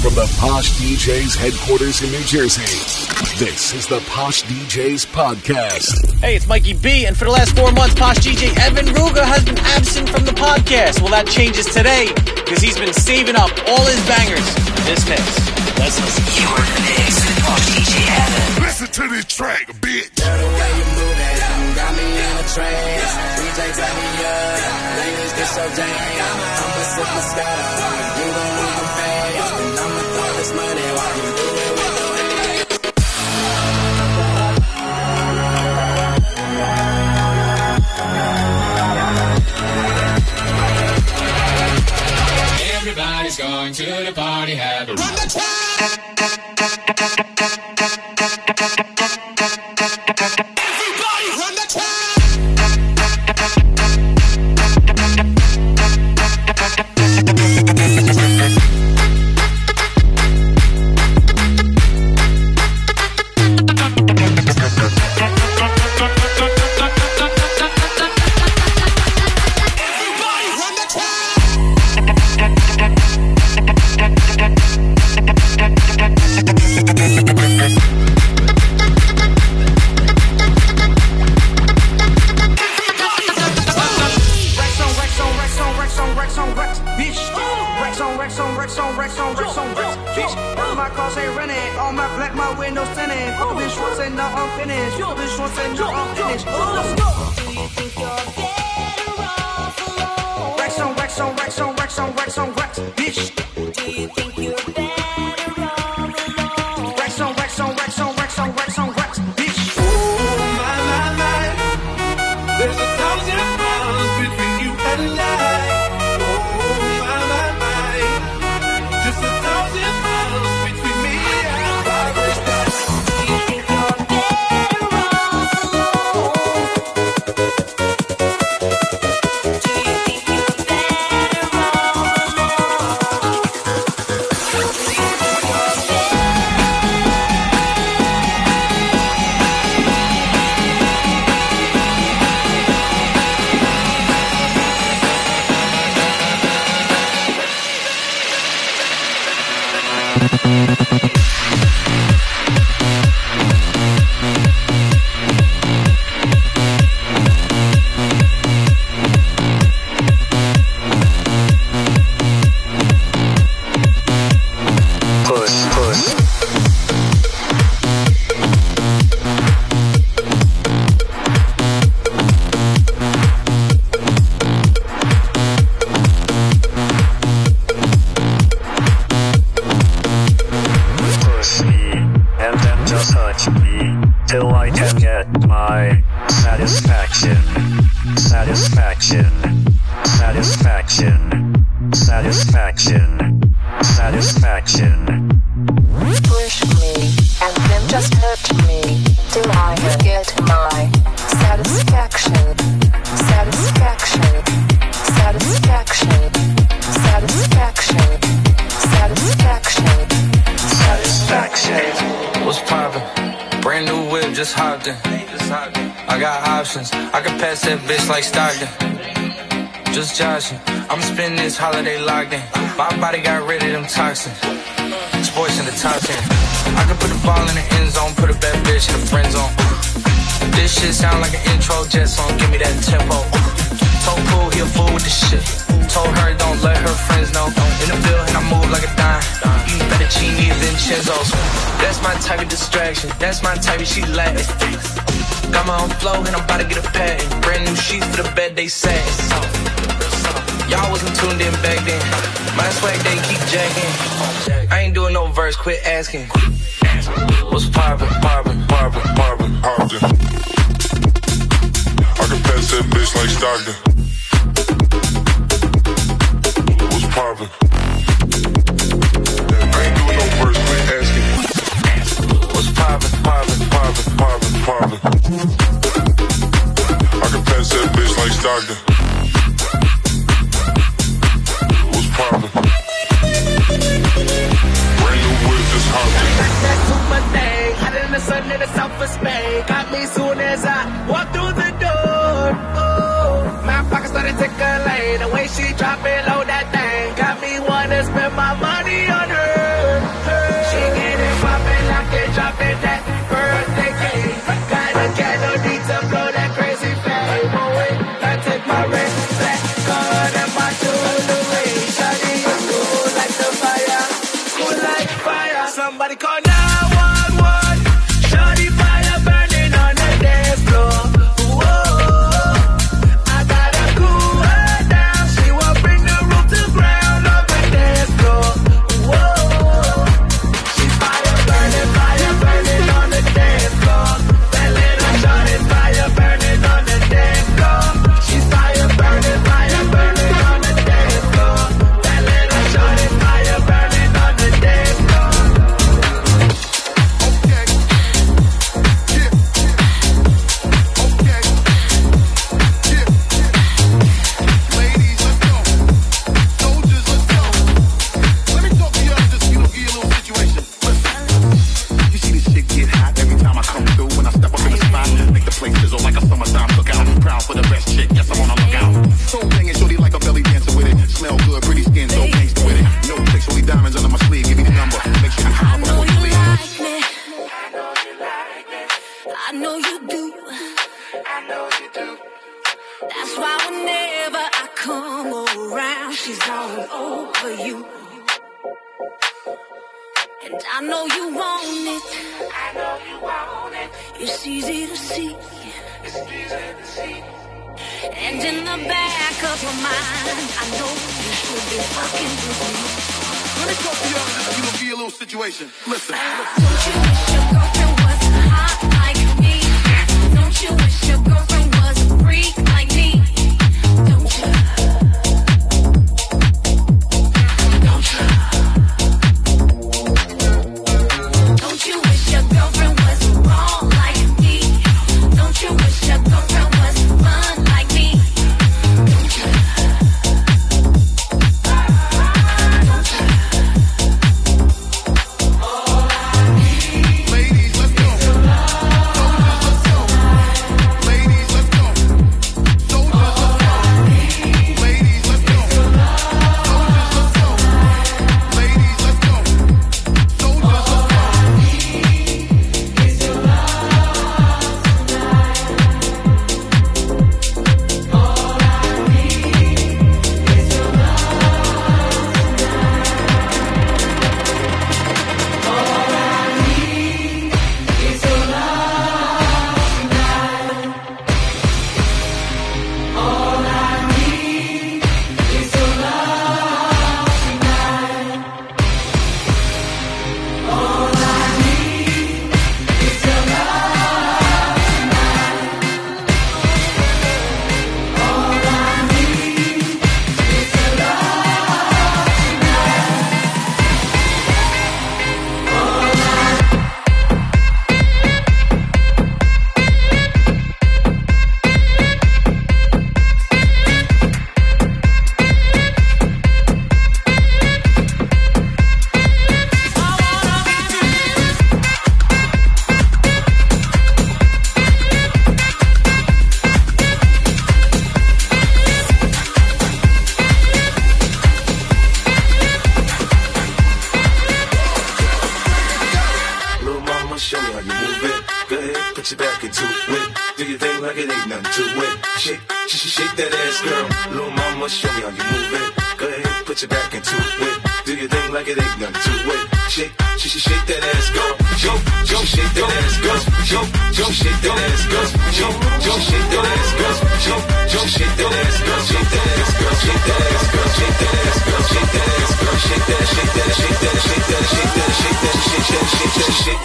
From the Posh DJs headquarters in New Jersey, this is the Posh DJs podcast. Hey, it's Mikey B, and for the last four months, Posh DJ Evan Ruga has been absent from the podcast. Well, that changes today because he's been saving up all his bangers for this mix. Let's listen. You're in the mix with Posh DJ Evan. Listen to this track, bitch. The way you move it, got me in a trance. DJ turn me up, ladies get so damn. I'm a superstar, you gon' this money while you do it with no. Everybody's going to the party, have a Rex I got options. I can pass that bitch like Stockton. Just joshing. I'm spending this holiday locked in. My body got rid of them toxins. SportsCenter the top 10. I can put the ball in the end zone, put a bad bitch in the friend zone. This shit sound like an intro jet song. Give me that tempo. Told Pool he a fool with the shit. Told her don't let her friends know. In the bill and I move like a dime. Eating fettuccine Vincenzo's. That's my type of distraction. That's my type of she Latin. Got my own flow and I'm about to get a patent. Brand new sheets for the bed they satin. Y'all wasn't tuned in back then. My swag they keep jacking. I ain't doing no verse, quit asking. What's poppin', poppin', poppin', poppin'? Ogden. Pass that bitch like Stockton. What's poppin'? I ain't doing no verse, quit asking. What's poppin', poppin', poppin', poppin', poppin'? I can pass that bitch like Stockton. What's poppin'? Brand new whip, just hopped in. That super thing, hotter than the sun in the south of Spain. Got me soon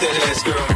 that ass, girl.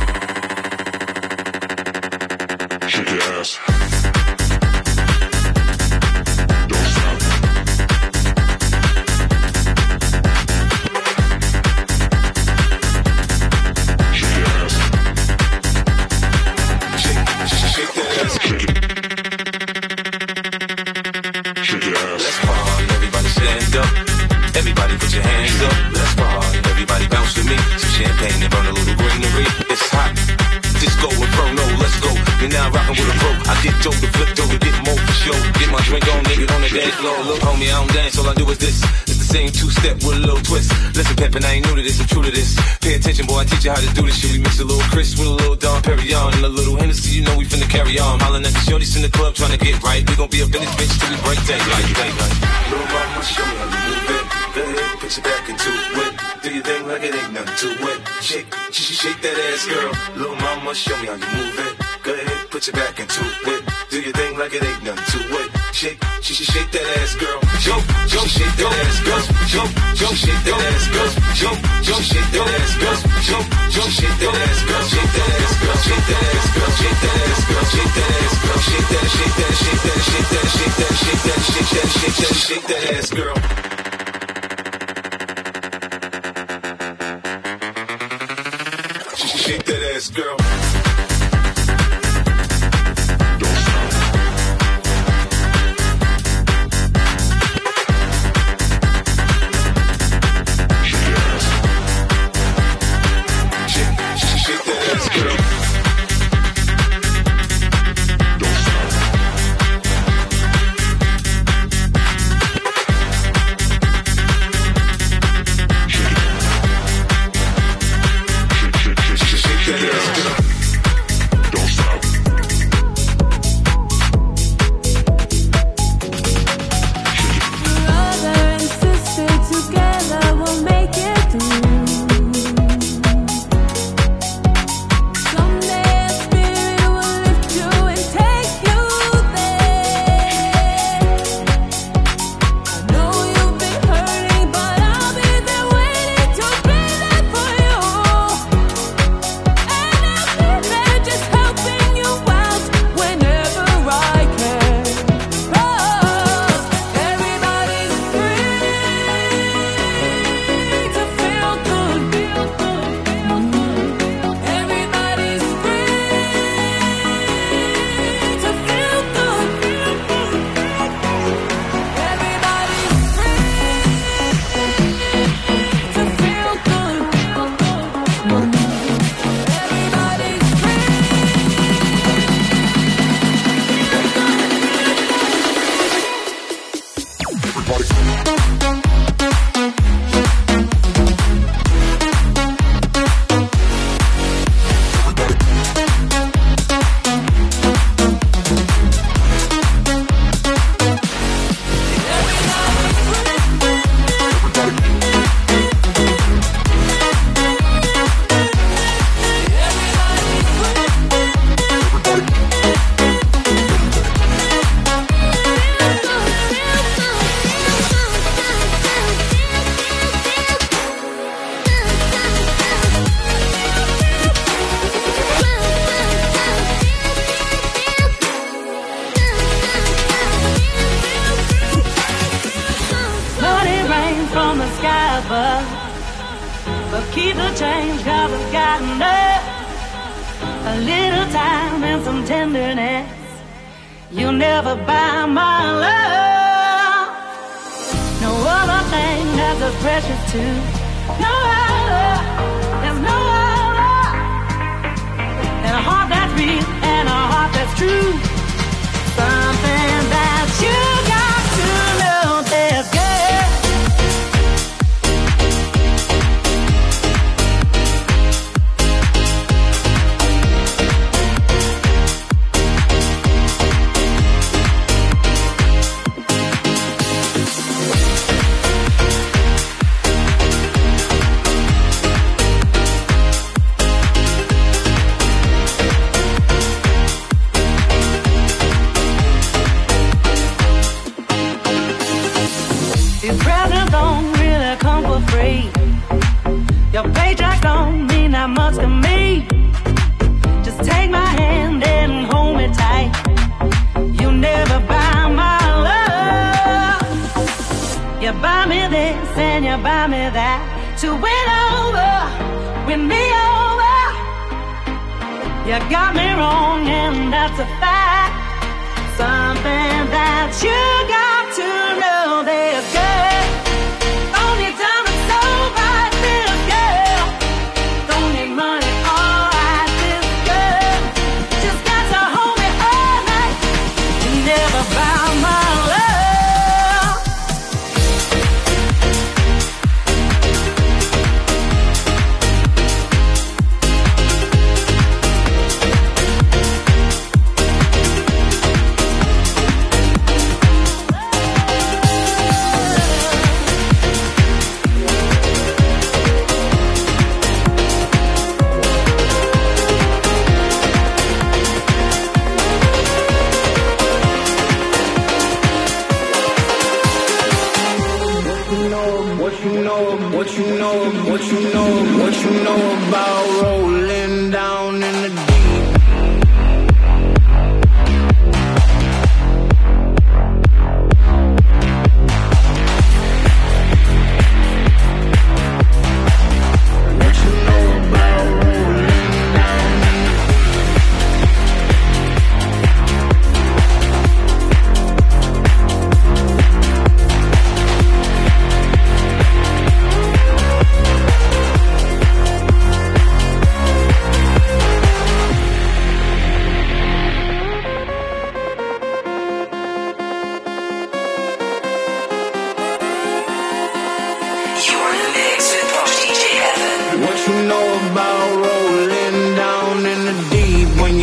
get right, we gon' be a vintage bitch till we break day like. Little mama, show me how you move it. Go ahead, put your back into it. Do your thing like it ain't nothing to it. Shake, shake, shake that ass, girl. Little mama, show me how you move it. Go ahead, put your back into it. Do your thing like it ain't nothing she should shake that ass, girl. Jump, jump, shake that ass, girl. Jump, jump, shake that ass, girl. Jump, jump, shake that ass, girl. Jump, jump, shake that ass, girl. Shake that ass, girl. Shake that ass, girl. Shake that ass, girl. Shake that ass, girl. Shake that, shake that, shake that, shake that, shake that, shake that, shake that, shake that, shake that ass, girl. Shake that ass, girl.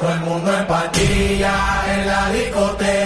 todo el mundo en pandilla en la discoteca.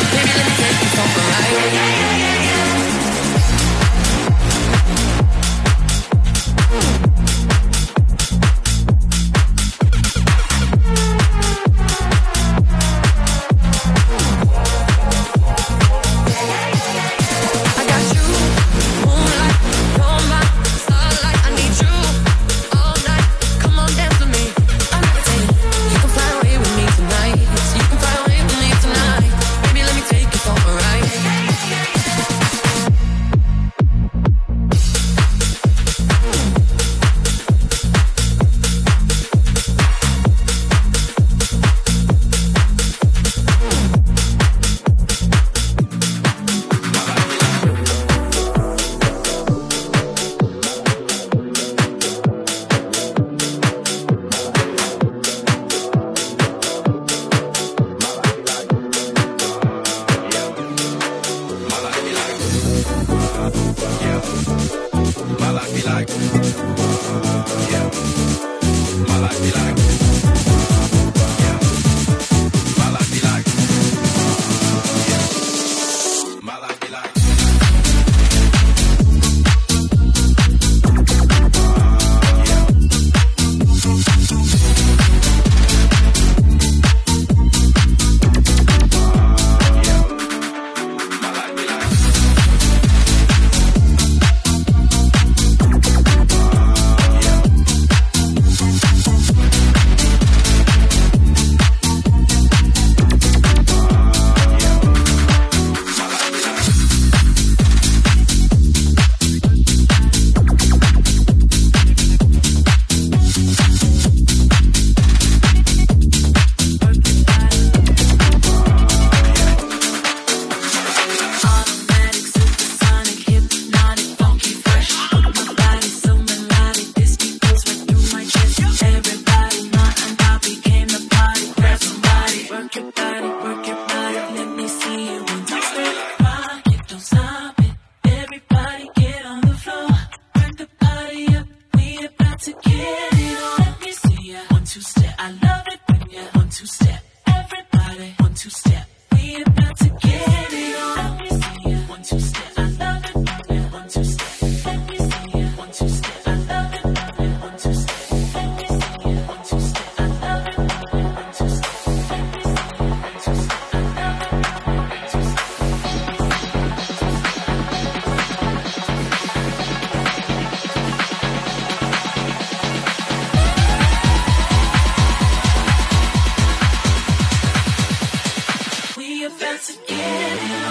Baby, let me take you for a get it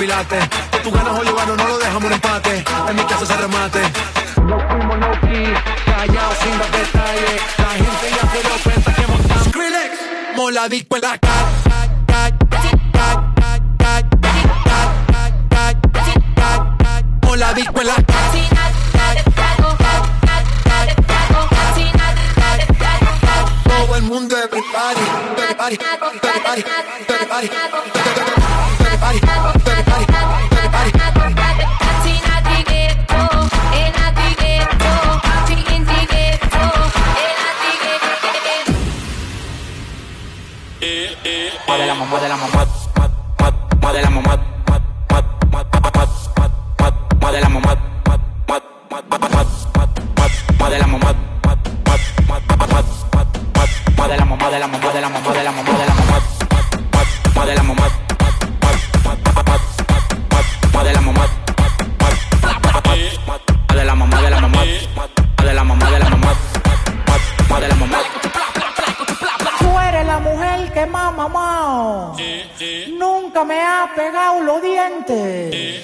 pilates. O ganas o no lo dejamos un empate. En mi casa se remate. No fuimos no callados sin dar detalles. La gente ya se dio cuenta que montamos. Skrillex, moladico en la cara. la disco en la Todo el mundo everybody, everybody, everybody, everybody, everybody, everybody. mamá, muérdela, mamá. que más. Nunca me ha pegado los dientes.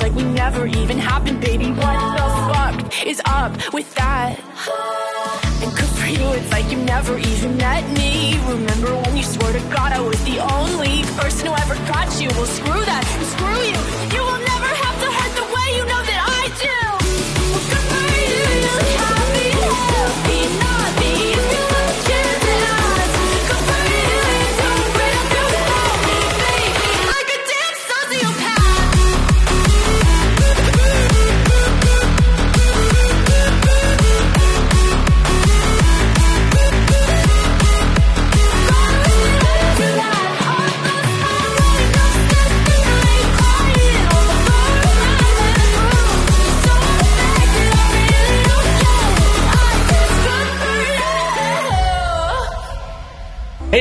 Like we never even happened, baby. What the fuck is up with that? And good for you, it's like you never even met me. Remember when you swore to God I was the only person who ever got you? Well, screw that, screw you. You will never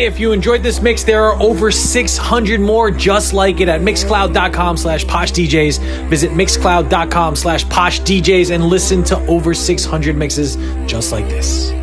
if you enjoyed this mix, there are over 600 more just like it at mixcloud.com slash poshdjs. Visit mixcloud.com slash poshdjs and listen to over 600 mixes just like this.